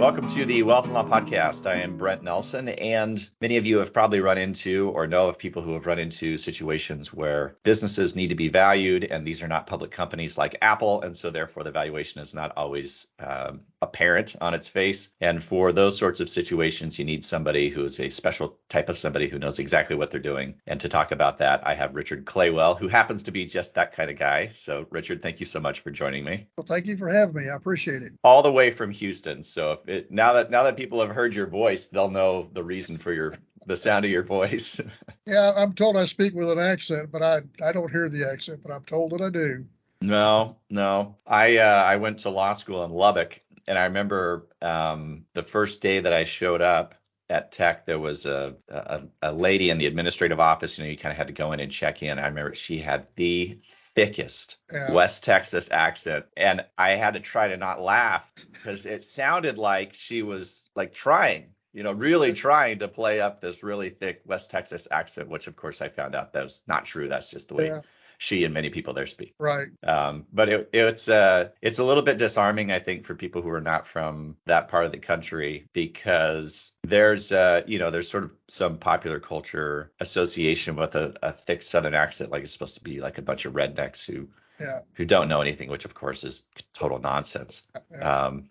Welcome to the Wealth and Law Podcast. I am Brent Nelson, and many of you have probably run into or know of people who have run into situations where businesses need to be valued, and these are not public companies like Apple, and so therefore the valuation is not always um, apparent on its face. And for those sorts of situations, you need somebody who is a special type of somebody who knows exactly what they're doing. And to talk about that, I have Richard Claywell, who happens to be just that kind of guy. So, Richard, thank you so much for joining me. Well, thank you for having me. I appreciate it. All the way from Houston. So if it, now that now that people have heard your voice, they'll know the reason for your the sound of your voice. yeah, I'm told I speak with an accent, but I I don't hear the accent, but I'm told that I do. No, no. I uh, I went to law school in Lubbock, and I remember um, the first day that I showed up at Tech, there was a, a a lady in the administrative office. You know, you kind of had to go in and check in. I remember she had the thickest yeah. West Texas accent. And I had to try to not laugh because it sounded like she was like trying, you know, really trying to play up this really thick West Texas accent, which of course I found out that was not true. That's just the way yeah she and many people there speak. Right. Um, but it, it's uh, it's a little bit disarming, I think, for people who are not from that part of the country because there's uh, you know there's sort of some popular culture association with a, a thick Southern accent, like it's supposed to be like a bunch of rednecks who yeah. who don't know anything, which of course is total nonsense. Yeah. Um,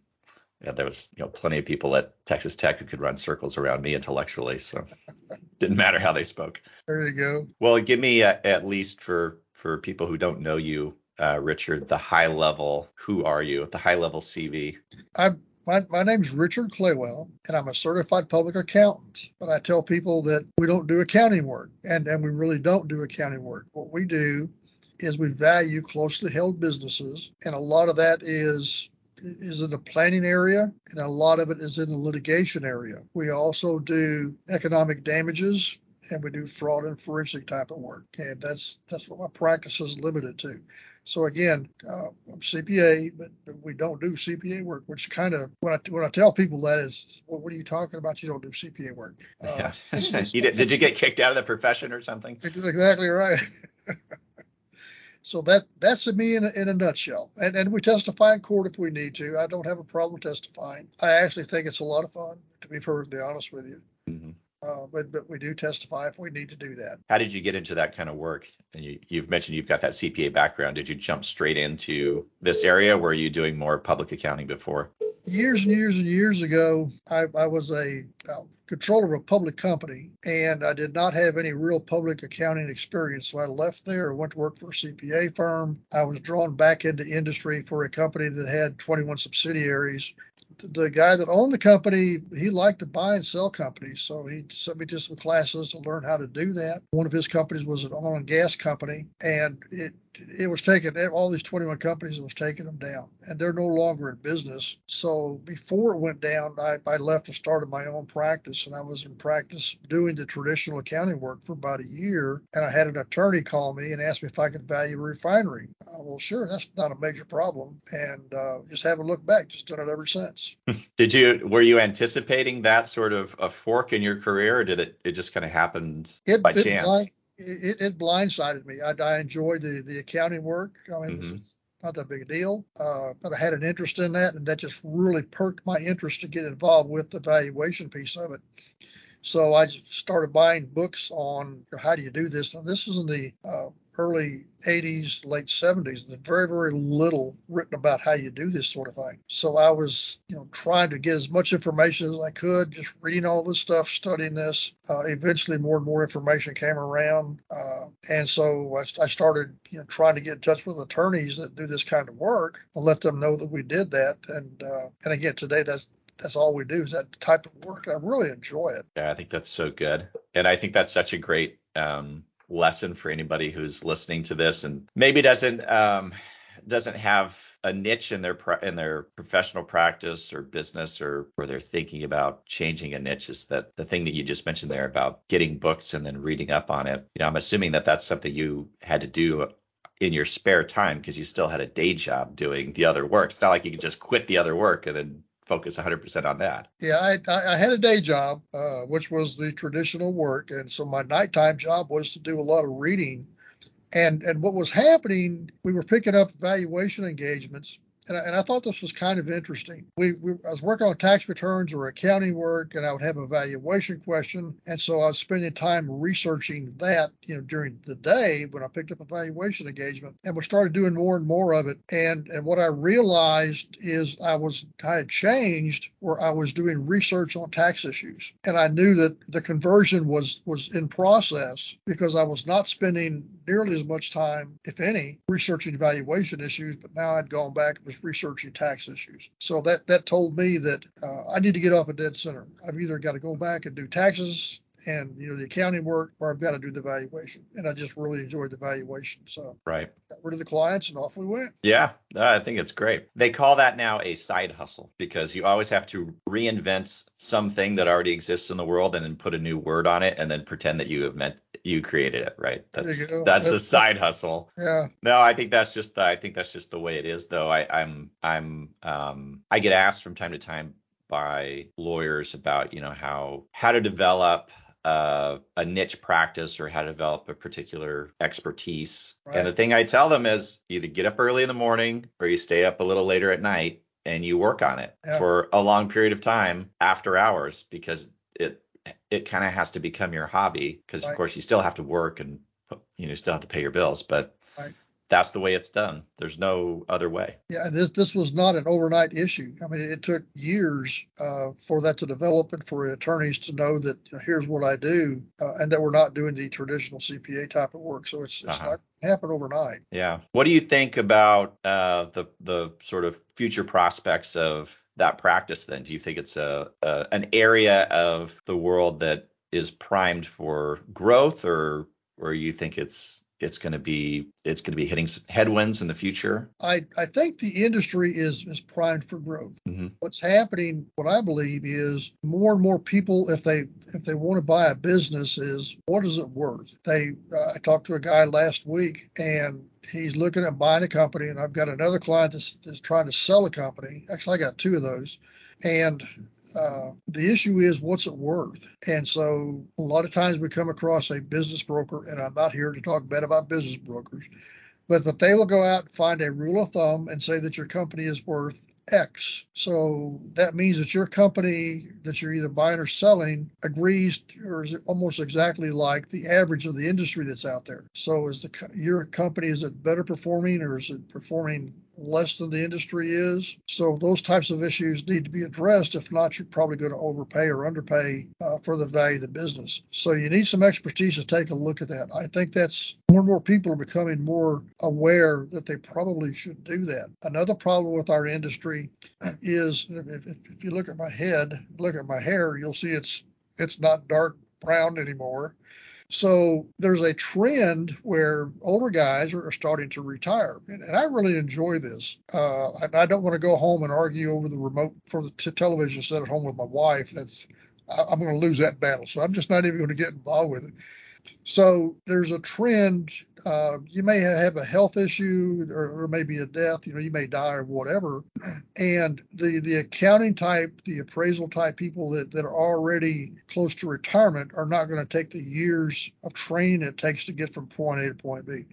yeah, there was you know plenty of people at Texas Tech who could run circles around me intellectually, so didn't matter how they spoke. There you go. Well, give me a, at least for for people who don't know you, uh, Richard, the high level, who are you, the high level CV? I'm my, my name's Richard Claywell, and I'm a certified public accountant. But I tell people that we don't do accounting work, and, and we really don't do accounting work. What we do is we value closely held businesses, and a lot of that is is in the planning area, and a lot of it is in the litigation area. We also do economic damages and we do fraud and forensic type of work. And that's that's what my practice is limited to. So again, uh, I'm CPA, but, but, we don't do CPA work, which kind of when I when I tell people that is, well, what are you talking about? You don't do CPA work. Uh, yeah. you did, did you get kicked out of the profession or something? Exactly right. so that that's me in a, in a nutshell. And and we testify in court if we need to. I don't have a problem testifying. I actually think it's a lot of fun, to be perfectly honest with you. Uh, but but we do testify if we need to do that. How did you get into that kind of work? And you, you've mentioned you've got that CPA background. Did you jump straight into this area? Were you doing more public accounting before? Years and years and years ago, I, I was a uh, controller of a public company, and I did not have any real public accounting experience. So I left there and went to work for a CPA firm. I was drawn back into industry for a company that had 21 subsidiaries the guy that owned the company, he liked to buy and sell companies. So he sent me to some classes to learn how to do that. One of his companies was an oil and gas company, and it it was taking all these 21 companies and was taking them down, and they're no longer in business. So before it went down, I, I left and started my own practice, and I was in practice doing the traditional accounting work for about a year. And I had an attorney call me and ask me if I could value a refinery. Uh, well, sure, that's not a major problem, and uh, just haven't looked back. Just done it ever since. did you were you anticipating that sort of a fork in your career, or did it it just kind of happened it, by chance? It, it blindsided me. I, I enjoyed the, the accounting work. I mean, mm-hmm. it was mm-hmm. not that big a deal, uh, but I had an interest in that, and that just really perked my interest to get involved with the valuation piece of it. So I started buying books on how do you do this. And this is in the uh, early 80s, late 70s. There's very, very little written about how you do this sort of thing. So I was, you know, trying to get as much information as I could, just reading all this stuff, studying this. Uh, eventually, more and more information came around, uh, and so I, I, started, you know, trying to get in touch with attorneys that do this kind of work and let them know that we did that. And uh, and again, today that's that's all we do is that type of work. I really enjoy it. Yeah, I think that's so good, and I think that's such a great um, lesson for anybody who's listening to this and maybe doesn't um, doesn't have a niche in their in their professional practice or business or where they're thinking about changing a niche is that the thing that you just mentioned there about getting books and then reading up on it. You know, I'm assuming that that's something you had to do in your spare time because you still had a day job doing the other work. It's not like you could just quit the other work and then focus 100% on that. Yeah, I, I had a day job, uh, which was the traditional work, and so my nighttime job was to do a lot of reading. And and what was happening, we were picking up valuation engagements and I, and I thought this was kind of interesting. We, we, I was working on tax returns or accounting work, and I would have a valuation question, and so I was spending time researching that, you know, during the day when I picked up a valuation engagement, and we started doing more and more of it. And and what I realized is I was I had changed where I was doing research on tax issues, and I knew that the conversion was was in process because I was not spending nearly as much time, if any, researching valuation issues, but now I'd gone back and was researching tax issues. So that that told me that uh, I need to get off a dead center. I've either got to go back and do taxes and you know the accounting work or I've got to do the valuation. And I just really enjoyed the valuation. So right. got rid of the clients and off we went. Yeah, I think it's great. They call that now a side hustle because you always have to reinvent something that already exists in the world and then put a new word on it and then pretend that you have meant you created it, right? That's that's a side hustle. Yeah. No, I think that's just the, I think that's just the way it is though. I, I'm I'm um I get asked from time to time by lawyers about you know how how to develop uh, a niche practice or how to develop a particular expertise. Right. And the thing I tell them is either get up early in the morning or you stay up a little later at night and you work on it yeah. for a long period of time after hours because it it kind of has to become your hobby because right. of course you still have to work and you know still have to pay your bills but right that's the way it's done. There's no other way. Yeah, this this was not an overnight issue. I mean, it took years uh, for that to develop and for attorneys to know that you know, here's what I do, uh, and that we're not doing the traditional CPA type of work. So it's it's uh-huh. not happen overnight. Yeah. What do you think about uh, the the sort of future prospects of that practice? Then, do you think it's a, a an area of the world that is primed for growth, or or you think it's it's going to be it's going to be hitting headwinds in the future? I, I think the industry is is primed for growth. Mm-hmm. What's happening, what I believe is more and more people, if they if they want to buy a business, is what is it worth? They uh, I talked to a guy last week and he's looking at buying a company, and I've got another client that's, that's trying to sell a company. Actually, I got two of those, and uh, the issue is what's it worth? And so a lot of times we come across a business broker, and I'm not here to talk bad about business brokers, but, but they will go out and find a rule of thumb and say that your company is worth X. So that means that your company that you're either buying or selling agrees or is almost exactly like the average of the industry that's out there. So is the your company is it better performing or is it performing less than the industry is. So those types of issues need to be addressed. If not, you're probably going to overpay or underpay uh, for the value of the business. So you need some expertise to take a look at that. I think that's more and more people are becoming more aware that they probably should do that. Another problem with our industry is if, if you look at my head, look at my hair, you'll see it's it's not dark brown anymore. So there's a trend where older guys are, starting to retire, and, and I really enjoy this. Uh, I, I, don't want to go home and argue over the remote for the t- television set at home with my wife. That's I, I'm going to lose that battle, so I'm just not even going to get involved with it. So there's a trend. Uh, you may have a health issue or, or maybe a death. You know, you may die or whatever. And the the accounting type, the appraisal type people that, that are already close to retirement are not going to take the years of training it takes to get from point A to point B.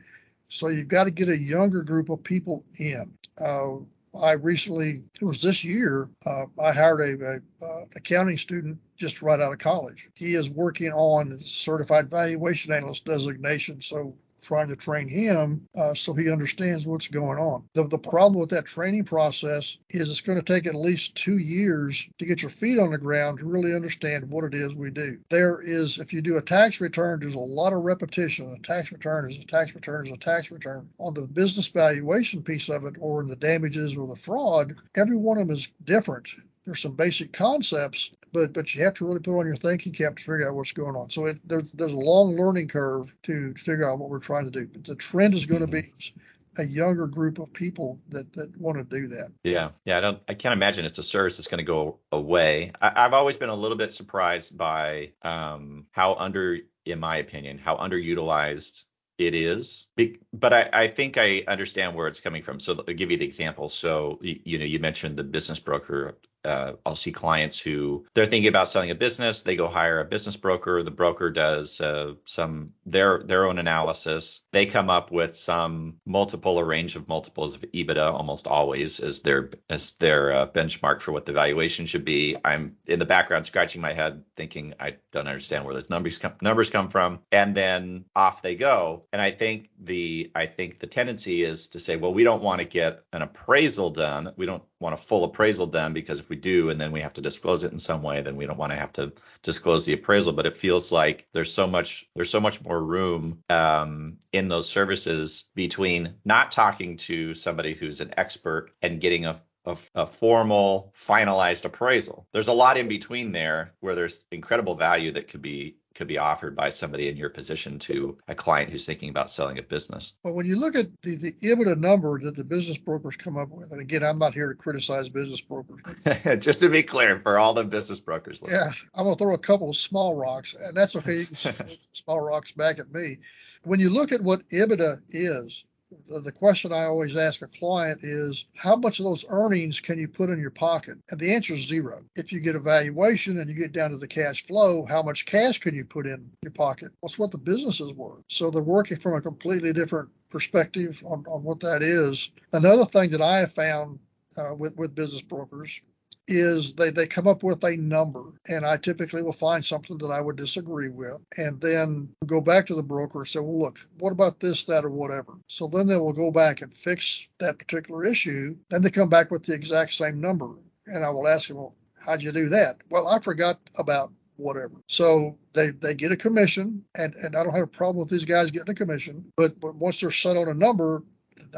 So you've got to get a younger group of people in. Uh, I recently, it was this year, uh, I hired a, a, accounting student just right out of college. He is working on certified valuation analyst designation. So trying to train him uh, so he understands what's going on. The, the problem with that training process is it's going to take at least two years to get your feet on the ground to really understand what it is we do. There is, if you do a tax return, there's a lot of repetition. A tax return is a tax return is a tax return. On the business valuation piece of it, or in the damages or the fraud, every one of them is different there's some basic concepts, but but you have to really put on your thinking cap to figure out what's going on. So it, there's there's a long learning curve to figure out what we're trying to do. But the trend is going to be a younger group of people that that want to do that. Yeah, yeah. I don't. I can't imagine it's a service that's going to go away. I, have always been a little bit surprised by um, how under, in my opinion, how underutilized it is but I, I, think i understand where it's coming from so i'll give you the example so you, you know you mentioned the business broker uh, I'll see clients who they're thinking about selling a business. They go hire a business broker. The broker does uh, some their their own analysis. They come up with some multiple or range of multiples of EBITDA almost always as their as their uh, benchmark for what the valuation should be. I'm in the background scratching my head thinking I don't understand where those numbers come numbers come from. And then off they go. And I think the I think the tendency is to say, well, we don't want to get an appraisal done. We don't want a full appraisal done because if we do and then we have to disclose it in some way, then we don't want to have to disclose the appraisal. But it feels like there's so much there's so much more room um, in those services between not talking to somebody who's an expert and getting a a, a, formal, finalized appraisal. There's a lot in between there where there's incredible value that could be could be offered by somebody in your position to a client who's thinking about selling a business. But when you look at the, the EBITDA number that the business brokers come up with, and again, I'm not here to criticize business brokers. Just to be clear, for all the business brokers. Listening. Yeah, I'm gonna throw a couple of small rocks, and that's okay. You can small rocks back at me. When you look at what EBITDA is, the question I always ask a client is how much of those earnings can you put in your pocket? And the answer is zero. If you get a valuation and you get down to the cash flow, how much cash can you put in your pocket? What's what the business is worth? So they're working from a completely different perspective on, on what that is. Another thing that I have found uh, with, with business brokers is they, they come up with a number and I typically will find something that I would disagree with and then go back to the broker and say, well, look, what about this, that, or whatever? So then they will go back and fix that particular issue. Then they come back with the exact same number. And I will ask them, well, how'd you do that? Well, I forgot about whatever. So they, they get a commission and, and I don't have a problem with these guys getting a commission, but, but once they're set on a number,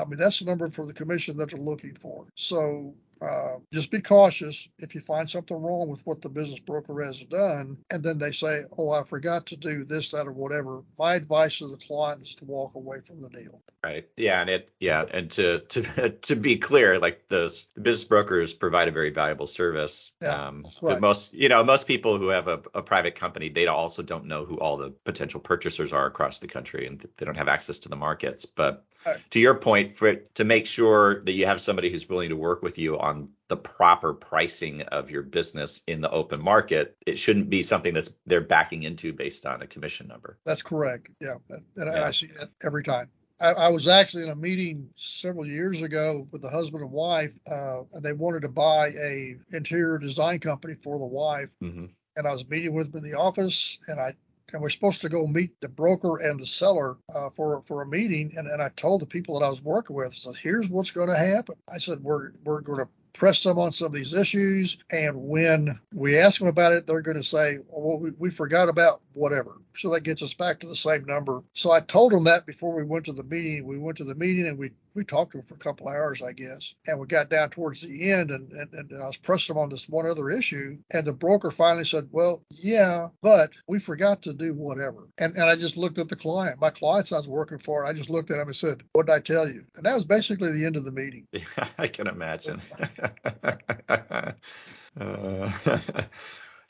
I mean, that's the number for the commission that they're looking for. So uh, just be cautious if you find something wrong with what the business broker has done, and then they say, "Oh, I forgot to do this, that, or whatever." My advice to the client is to walk away from the deal. Right. Yeah, and it yeah, and to to to be clear, like those the business brokers provide a very valuable service. Yeah, um, that's right. Most you know most people who have a, a private company, they also don't know who all the potential purchasers are across the country, and they don't have access to the markets. But. To your point, for to make sure that you have somebody who's willing to work with you on the proper pricing of your business in the open market, it shouldn't be something that's they're backing into based on a commission number. That's correct. Yeah, and yeah. I see that every time. I, I, was actually in a meeting several years ago with the husband and wife, uh, and they wanted to buy a interior design company for the wife. Mm-hmm. And I was meeting with them in the office, and I and we're supposed to go meet the broker and the seller uh, for for a meeting. And, and I told the people that I was working with, I said, "Here's what's going to happen." I said, "We're we're going to press them on some of these issues. And when we ask them about it, they're going to say, well, we, we forgot about whatever. So that gets us back to the same number. So I told them that before we went to the meeting. We went to the meeting and we we talked to him for a couple hours, I guess. And we got down towards the end and, and, and I was pressing them on this one other issue. And the broker finally said, Well, yeah, but we forgot to do whatever. And, and I just looked at the client. My clients I was working for, I just looked at him and said, What did I tell you? And that was basically the end of the meeting. Yeah, I can imagine. uh,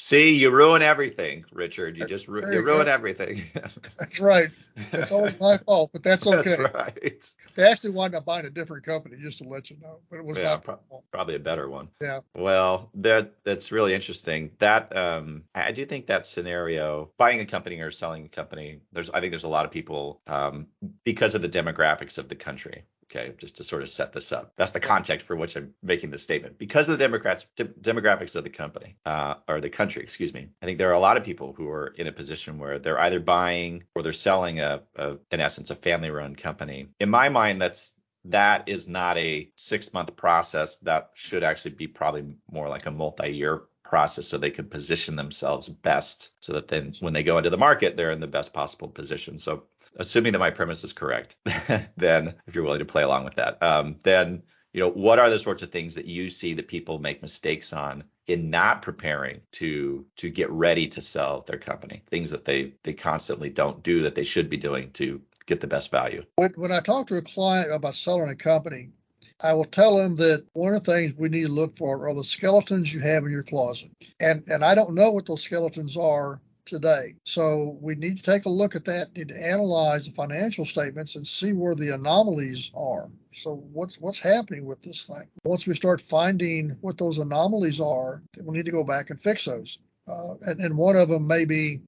See, you ruin everything, Richard. You just ru- you, you ruin everything. that's right. That's always my fault, but that's okay. That's right. They actually wound up buying a different company, just to let you know, but it was yeah, not pro- probably a better one. Yeah. Well, that that's really interesting. That um, I do think that scenario, buying a company or selling a company, there's I think there's a lot of people um, because of the demographics of the country Okay, just to sort of set this up. That's the context for which I'm making this statement. Because of the Democrats, de- demographics of the company, uh, or the country, excuse me, I think there are a lot of people who are in a position where they're either buying or they're selling a, a in essence, a family-run company. In my mind, that's that is not a six-month process. That should actually be probably more like a multi-year process so they can position themselves best so that then when they go into the market they're in the best possible position so assuming that my premise is correct, then if you're willing to play along with that, um, then you know what are the sorts of things that you see that people make mistakes on in not preparing to to get ready to sell their company things that they they constantly don't do that they should be doing to get the best value. When, when I talk to a client about selling a company, I will tell them that one of the things we need to look for are the skeletons you have in your closet. And and I don't know what those skeletons are today. So we need to take a look at that, need to analyze the financial statements and see where the anomalies are. So what's what's happening with this thing? Once we start finding what those anomalies are, we need to go back and fix those. Uh, and, and one of them may be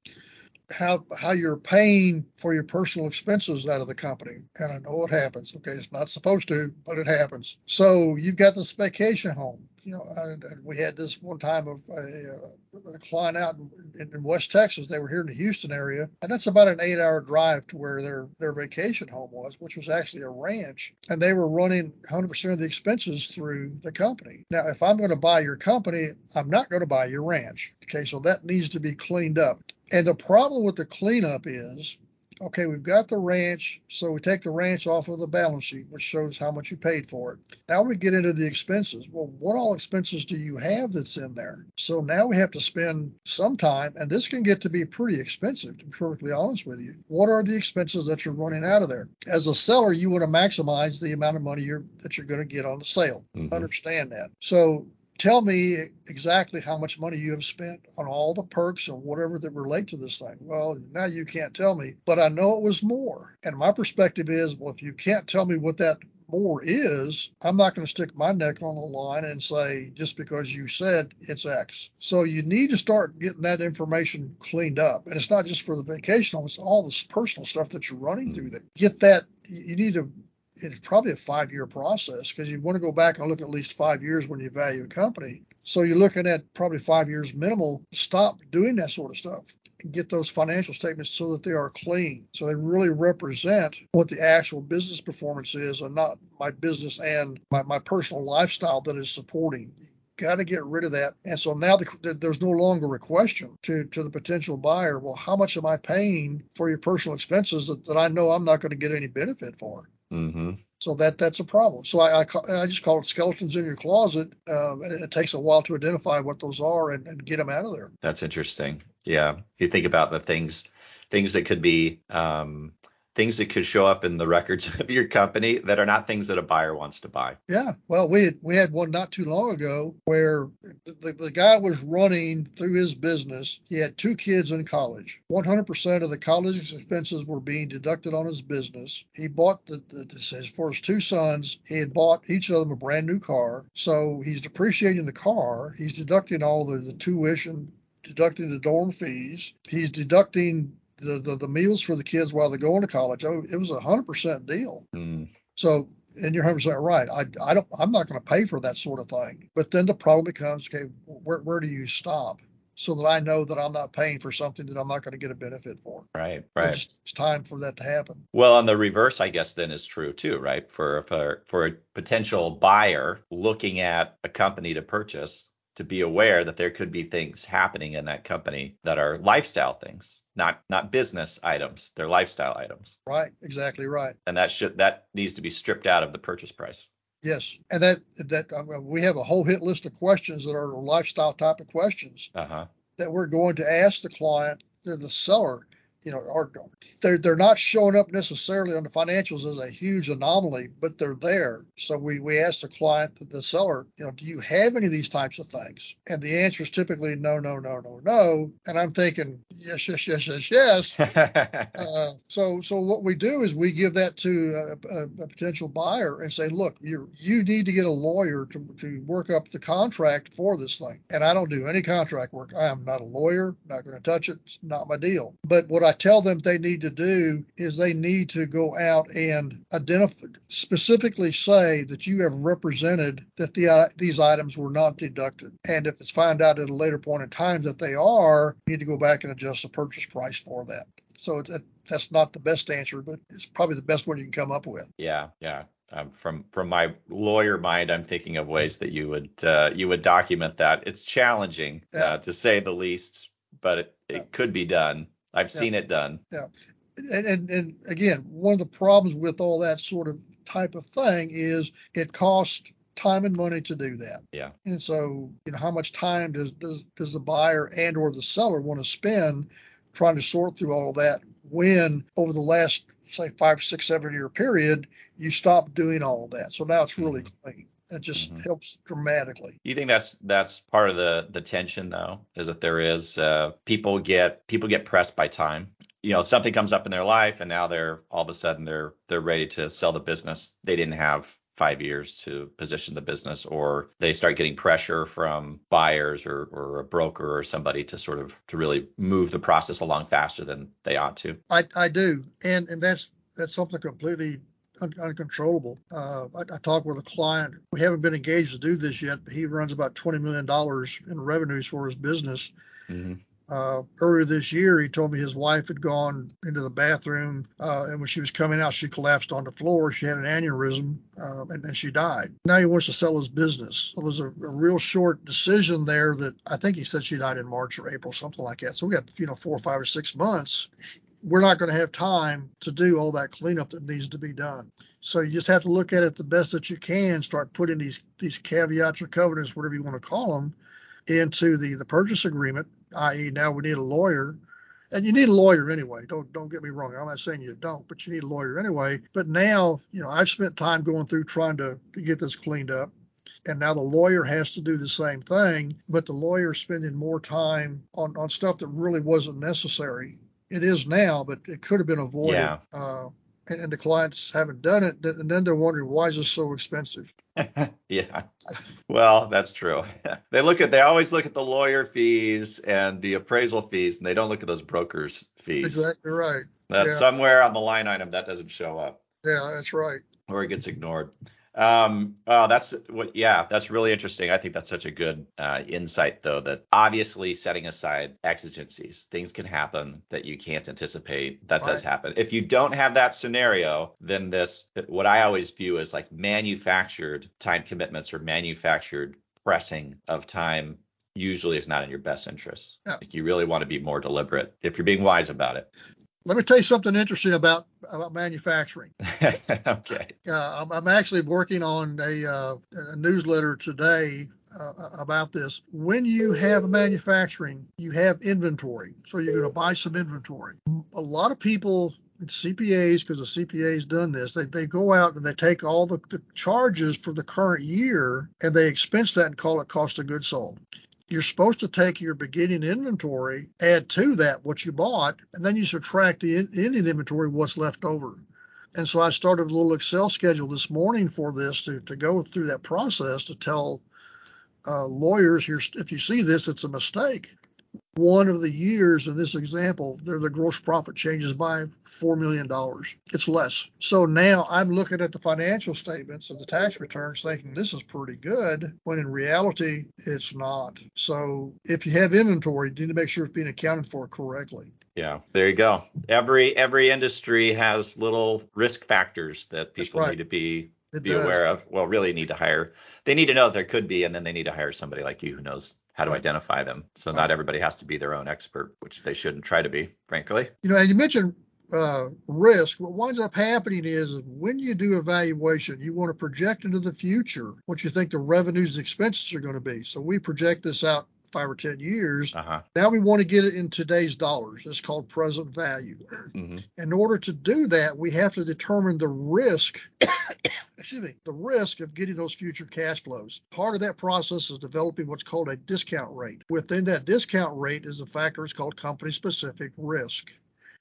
how how you're paying for your personal expenses out of the company. And I know it happens. Okay, it's not supposed to, but it happens. So you've got this vacation home. You know, uh, and, and we had this one time of a, uh, a client out in, in, West Texas. They were here in the Houston area, and that's about an eight-hour drive to where their their vacation home was, which was actually a ranch. And they were running 100% of the expenses through the company. Now, if I'm going to buy your company, I'm not going to buy your ranch. Okay, so that needs to be cleaned up. And the problem with the cleanup is okay, we've got the ranch, so we take the ranch off of the balance sheet, which shows how much you paid for it. Now we get into the expenses. Well, what all expenses do you have that's in there? So now we have to spend some time, and this can get to be pretty expensive, to be perfectly honest with you. What are the expenses that you're running out of there? As a seller, you want to maximize the amount of money you're, that you're going to get on the sale. Mm-hmm. Understand that. So tell me exactly how much money you have spent on all the perks or whatever that relate to this thing. Well, now you can't tell me, but I know it was more. And my perspective is, well, if you can't tell me what that more is, I'm not going to stick my neck on the line and say just because you said it's X. So you need to start getting that information cleaned up. And it's not just for the vacation it's all this personal stuff that you're running mm-hmm. through that. Get that you need to it's probably a five year process because you want to go back and look at least five years when you value a company. So you're looking at probably five years minimal. Stop doing that sort of stuff and get those financial statements so that they are clean. So they really represent what the actual business performance is and not my business and my, my personal lifestyle that is supporting got to get rid of that. And so now the, there's no longer a question to, to the potential buyer. Well, how much am I paying for your personal expenses that, that I know I'm not going to get any benefit for? Mm-hmm. So that that's a problem. So I, I, I, just call it skeletons in your closet, um, and it takes a while to identify what those are and, and, get them out of there. That's interesting. Yeah, you think about the things things that could be um, things that could show up in the records of your company that are not things that a buyer wants to buy. Yeah, well, we had, we had one not too long ago where the, the guy was running through his business. He had two kids in college. 100% of the college expenses were being deducted on his business. He bought the, the for his two sons. He had bought each of them a brand new car. So he's depreciating the car. He's deducting all the, the tuition, deducting the dorm fees. He's deducting the, the, the meals for the kids while they're going to college. it was a hundred percent deal. Mm. So, and you're 100 percent right. I, I don't, I'm not going to pay for that sort of thing. But then the problem becomes, okay, where, where do you stop? So that I know that I'm not paying for something that I'm not going to get a benefit for. Right, right. It's, it's time for that to happen. Well, on the reverse, I guess then is true too, right? For for for a potential buyer looking at a company to purchase, to be aware that there could be things happening in that company that are lifestyle things not not business items they're lifestyle items. Right exactly right. And that should that needs to be stripped out of the purchase price. Yes and that that we have a whole hit list of questions that are lifestyle type of questions uh-huh. that we're going to ask the client the seller you know, are they're they're not showing up necessarily on the financials as a huge anomaly, but they're there. So we we ask the client, the seller, you know, do you have any of these types of things? And the answer is typically no, no, no, no, no. And I'm thinking yes, yes, yes, yes, yes. uh, so so what we do is we give that to a, a, a potential buyer and say, look, you you need to get a lawyer to to work up the contract for this thing. And I don't do any contract work. I am not a lawyer. Not going to touch it. It's not my deal. But what I I tell them they need to do is they need to go out and identify, specifically say that you have represented that the, these items were not deducted. And if it's found out at a later point in time that they are, you need to go back and adjust the purchase price for that. So it, that's not the best answer, but it's probably the best one you can come up with. Yeah, yeah. Um, from from my lawyer mind, I'm thinking of ways that you would uh, you would document that. It's challenging yeah. uh, to say the least, but it, it yeah. could be done. I've yeah. seen it done. Yeah. And, and, and again, one of the problems with all that sort of type of thing is it costs time and money to do that. Yeah. And so, you know, how much time does does, does the buyer and or the seller want to spend trying to sort through all of that when over the last say five, six, seven year period, you stop doing all of that. So now it's really mm-hmm. clean. It just mm-hmm. helps dramatically. You think that's that's part of the the tension though, is that there is uh, people get people get pressed by time. You know, something comes up in their life and now they're all of a sudden they're they're ready to sell the business they didn't have five years to position the business, or they start getting pressure from buyers or, or a broker or somebody to sort of to really move the process along faster than they ought to. I, I do, and and that's that's something completely un- uncontrollable. Uh, I, I talked with a client. We haven't been engaged to do this yet, but he runs about twenty million dollars in revenues for his business. Mm-hmm. Uh, earlier this year, he told me his wife had gone into the bathroom, uh, and when she was coming out, she collapsed on the floor. She had an aneurysm, uh, and, and, she died. Now he wants to sell his business. So there's a, a, real short decision there that I think he said she died in March or April, something like that. So we got you know four or five or six months. We're not going to have time to do all that cleanup that needs to be done. So you just have to look at it the best that you can. Start putting these these caveats or covenants, whatever you want to call them, into the the purchase agreement i.e., now we need a lawyer. And you need a lawyer anyway. Don't don't get me wrong. I'm not saying you don't, but you need a lawyer anyway. But now, you know, I've spent time going through trying to, to get this cleaned up. And now the lawyer has to do the same thing, but the lawyer spending more time on, on stuff that really wasn't necessary. It is now, but it could have been avoided. Yeah. Uh, and, and the clients haven't done it, and then they're wondering why is this so expensive? yeah. Well, that's true. they look at they always look at the lawyer fees and the appraisal fees, and they don't look at those brokers fees. Exactly right. That's yeah. somewhere on the line item that doesn't show up. Yeah, that's right. Or it gets ignored. Um, oh, that's what, yeah, that's really interesting. I think that's such a good uh, insight, though, that obviously setting aside exigencies, things can happen that you can't anticipate. That right. does happen. If you don't have that scenario, then this, what I always view as like manufactured time commitments or manufactured pressing of time usually is not in your best interest. Yeah. Like you really want to be more deliberate if you're being wise about it. Let me tell you something interesting about about manufacturing. okay. Uh, I'm, I'm, actually working on a, uh, a newsletter today uh, about this. When you have manufacturing, you have inventory, so you're going to buy some inventory. A lot of people CPAs, because the CPA's done this, they, they go out and they take all the, the charges for the current year and they expense that and call it cost of goods sold you're supposed to take your beginning inventory, add to that what you bought, and then you subtract the ending inventory what's left over. And so I started a little Excel schedule this morning for this to, to go through that process to tell uh, lawyers if you see this, it's a mistake one of the years in this example, there the gross profit changes by $4 million. It's less. So now I'm looking at the financial statements of the tax returns thinking this is pretty good, when in reality, it's not. So if you have inventory, you need to make sure it's being accounted for correctly. Yeah, there you go. Every every industry has little risk factors that people right. need to be it be does. aware of. Well, really need to hire. They need to know that there could be, and then they need to hire somebody like you who knows how to identify them. So not everybody has to be their own expert, which they shouldn't try to be, frankly. You know, and you mentioned uh, risk. What winds up happening is when you do evaluation, you want to project into the future what you think the revenues and expenses are going to be. So we project this out five or 10 years. Uh-huh. Now we want to get it in today's dollars. It's called present value. Mm-hmm. In order to do that, we have to determine the risk, excuse me, the risk of getting those future cash flows. Part of that process is developing what's called a discount rate. Within that discount rate is a factor it's called company specific risk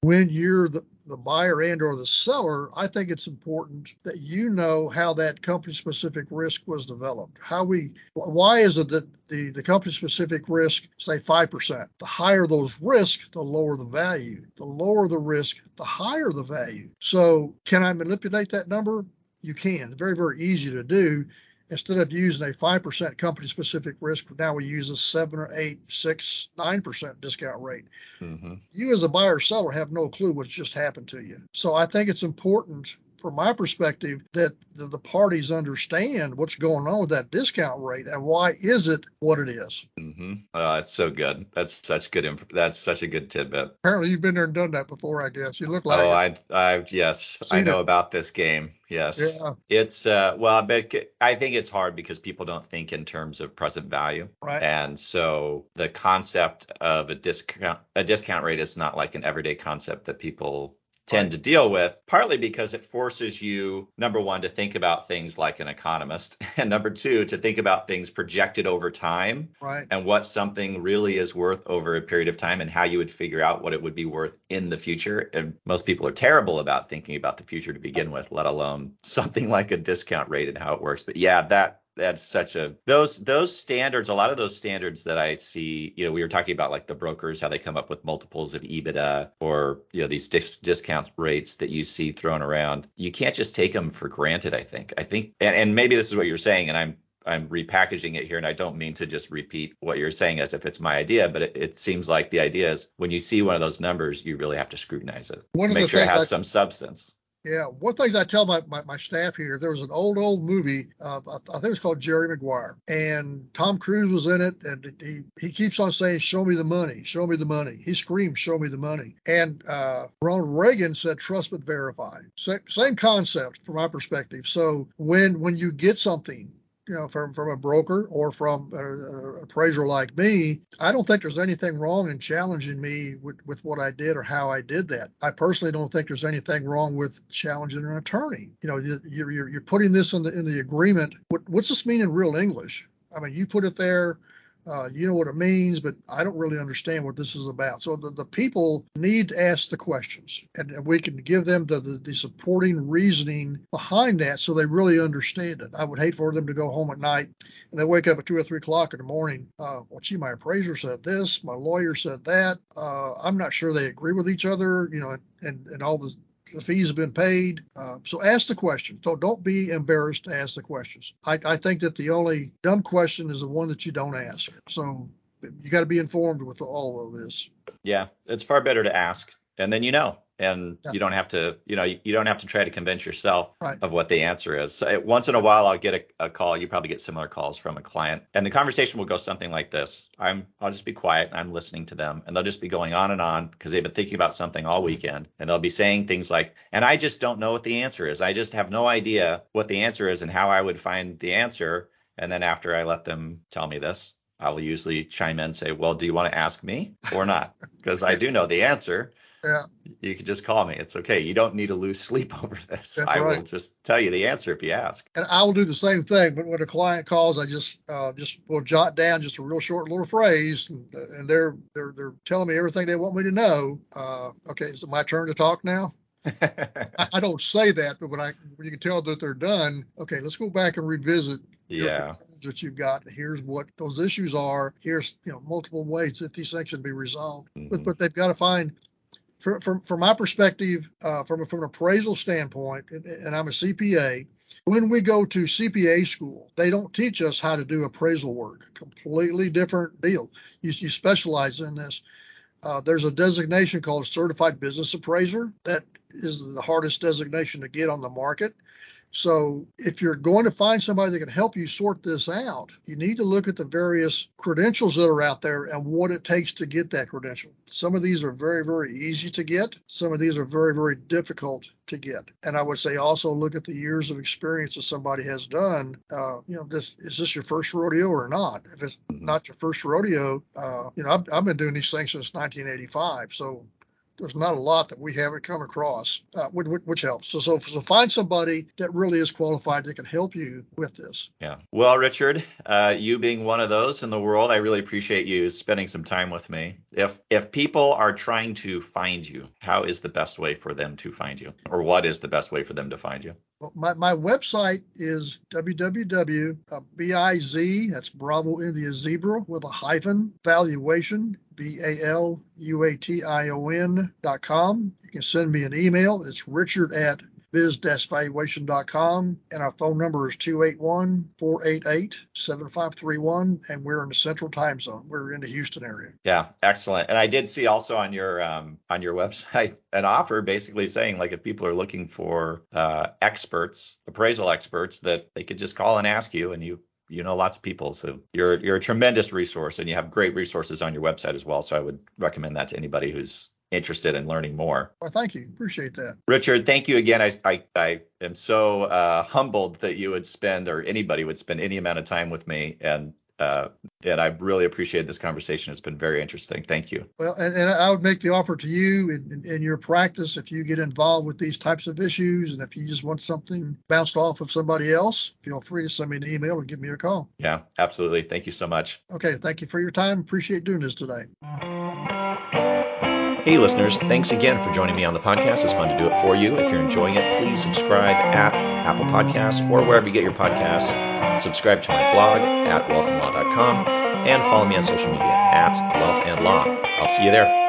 when you're the, the buyer and or the seller, I think it's important that you know how that company specific risk was developed. How we why is it that the, the company specific risk, say 5%? The higher those risks, the lower the value. The lower the risk, the higher the value. So can I manipulate that number? You can. Very, very easy to do instead of using a 5% company specific risk, now we use a 7 or 8, 6, 9% discount rate. Mm-hmm. You, as a buyer or seller, have no clue what's just happened to you. So I think it's important from my perspective, that the, parties understand what's going on with that discount rate and why is it what it is. Mm-hmm. Oh, that's so good. That's such good. Inf- that's such a good tidbit. Apparently, you've been there and done that before. I guess you look like. Oh, it. I, I, yes, I know it. about this game. Yes. Yeah. It's uh, well, but I think it's hard because people don't think in terms of present value. Right. And so the concept of a discount a discount rate is not like an everyday concept that people tend to deal with, partly because it forces you, number one, to think about things like an economist, and number two, to think about things projected over time Right. and what something really is worth over a period of time and how you would figure out what it would be worth in the future. And most people are terrible about thinking about the future to begin with, let alone something like a discount rate and how it works. But yeah, that that's such a those those standards a lot of those standards that i see you know we were talking about like the brokers how they come up with multiples of ebitda or you know these dis- discount rates that you see thrown around. You can't just take them for granted i think. I think and, and maybe this is what you're saying and i'm I'm repackaging it here, and I don't mean to just repeat what you're saying as if it's my idea, but it, it seems like the idea is when you see one of those numbers, you really have to scrutinize it, One make sure it has I- some substance. Yeah, one of the things I tell my, my, my staff here, there was an old, old movie, uh, I, think it was called Jerry Maguire, and Tom Cruise was in it, and he, he keeps on saying, Show me the money, show me the money. He screams, Show me the money. And uh, Ronald Reagan said, Trust but verify. Same, same concept from my perspective. So when when you get something, you know, from from a broker or from an appraiser like me, I don't think there's anything wrong in challenging me with, with what I did or how I did that. I personally don't think there's anything wrong with challenging an attorney. You know, you- you're you're, you're putting this in the in the agreement. What, what's this mean in real English? I mean, you put it there. Uh, you know what it means, but I don't really understand what this is about. So the, the people need to ask the questions, and, and we can give them the, the, the supporting reasoning behind that so they really understand it. I would hate for them to go home at night and they wake up at two or three o'clock in the morning. Uh, well, gee, my appraiser said this, my lawyer said that. Uh, I'm not sure they agree with each other, you know, and, and all the the fees have been paid. Uh, so ask the questions. So don't be embarrassed to ask the questions. I, I think that the only dumb question is the one that you don't ask. So you got to be informed with all of this. Yeah, it's far better to ask, and then you know, and Yeah. you don't have to, you know, you, you don't have to try to convince yourself Right. of what the answer is. So, once in a while, I'll get a, a call. You probably get similar calls from a client, and the conversation will go something like this: I'm, I'll just be quiet, I'm listening to them, and they'll just be going on and on because they've been thinking about something all weekend, and they'll be saying things like, "And I just don't know what the answer is. I just have no idea what the answer is and how I would find the answer." And then after I let them tell me this, I will usually chime in and say, Well, do you want to ask me or not? Because I do know the answer. Yeah. You can just call me. It's okay. You don't need to lose sleep over this. That's I will just tell you the answer if you ask. And I will do the same thing. But when a client calls, I just uh, just will jot down just a real short little phrase, and, and they're they're they're telling me everything they want me to know. Uh, okay, is it my turn to talk now? I, I don't say that, but when I when you can tell that they're done, okay, let's go back and revisit yeah. that you've got. Here's what those issues are. Here's you know multiple ways that these things can be resolved. But Mhm. but they've got to find. From, from, my perspective, uh, from, from an appraisal standpoint, and, and I'm a CPA, when we go to CPA school, they don't teach us how to do appraisal work. Completely different deal. You, you specialize in this. Uh, there's a designation called certified business appraiser. That is the hardest designation to get on the market. So if you're going to find somebody that can help you sort this out, you need to look at the various credentials that are out there and what it takes to get that credential. Some of these are very, very easy to get. Some of these are very, very difficult to get. And I would say also look at the years of experience that somebody has done. Uh, you know, this is this your first rodeo or not? If it's Mhm. not your first rodeo, uh, you know, I've, I've been doing these things since 1985. So there's not a lot that we haven't come across, uh, which, which- helps. So, so, so find somebody that really is qualified that can help you with this. Yeah. Well, Richard, uh, you being one of those in the world, I really appreciate you spending some time with me. If if people are trying to find you, how is the best way for them to find you, or what is the best way for them to find you? My, my website is www.biz, that's Bravo India Zebra with a hyphen, valuation, B A L U A T I O N dot com. You can send me an email. It's richard at biz-valuation.com and our phone number is 281-488-7531 and we're in the central time zone. We're in the Houston area. Yeah, excellent. And I did see also on your um, on your website an offer basically saying like if people are looking for uh, experts, appraisal experts, that they could just call and ask you, and you you know lots of people. So you're you're a tremendous resource, and you have great resources on your website as well. So I would recommend that to anybody who's interested in learning more. Well, thank you. Appreciate that. Richard, thank you again. I I, I am so uh, humbled that you would spend or anybody would spend any amount of time with me and Uh, and I really appreciate this conversation. It's been very interesting. Thank you. Well, and, and I would make the offer to you in, in, in, your practice if you get involved with these types of issues and if you just want something bounced off of somebody else, feel free to send me an email or give me a call. Yeah, absolutely. Thank you so much. Okay. Thank you for your time. Appreciate doing this today. Hey, listeners, thanks again for joining me on the podcast. It's fun to do it for you. If you're enjoying it, please subscribe at Apple Podcasts or wherever you get your podcasts. Subscribe to my blog at wealthandlaw.com and follow me on social media at wealth and law. I'll see you there.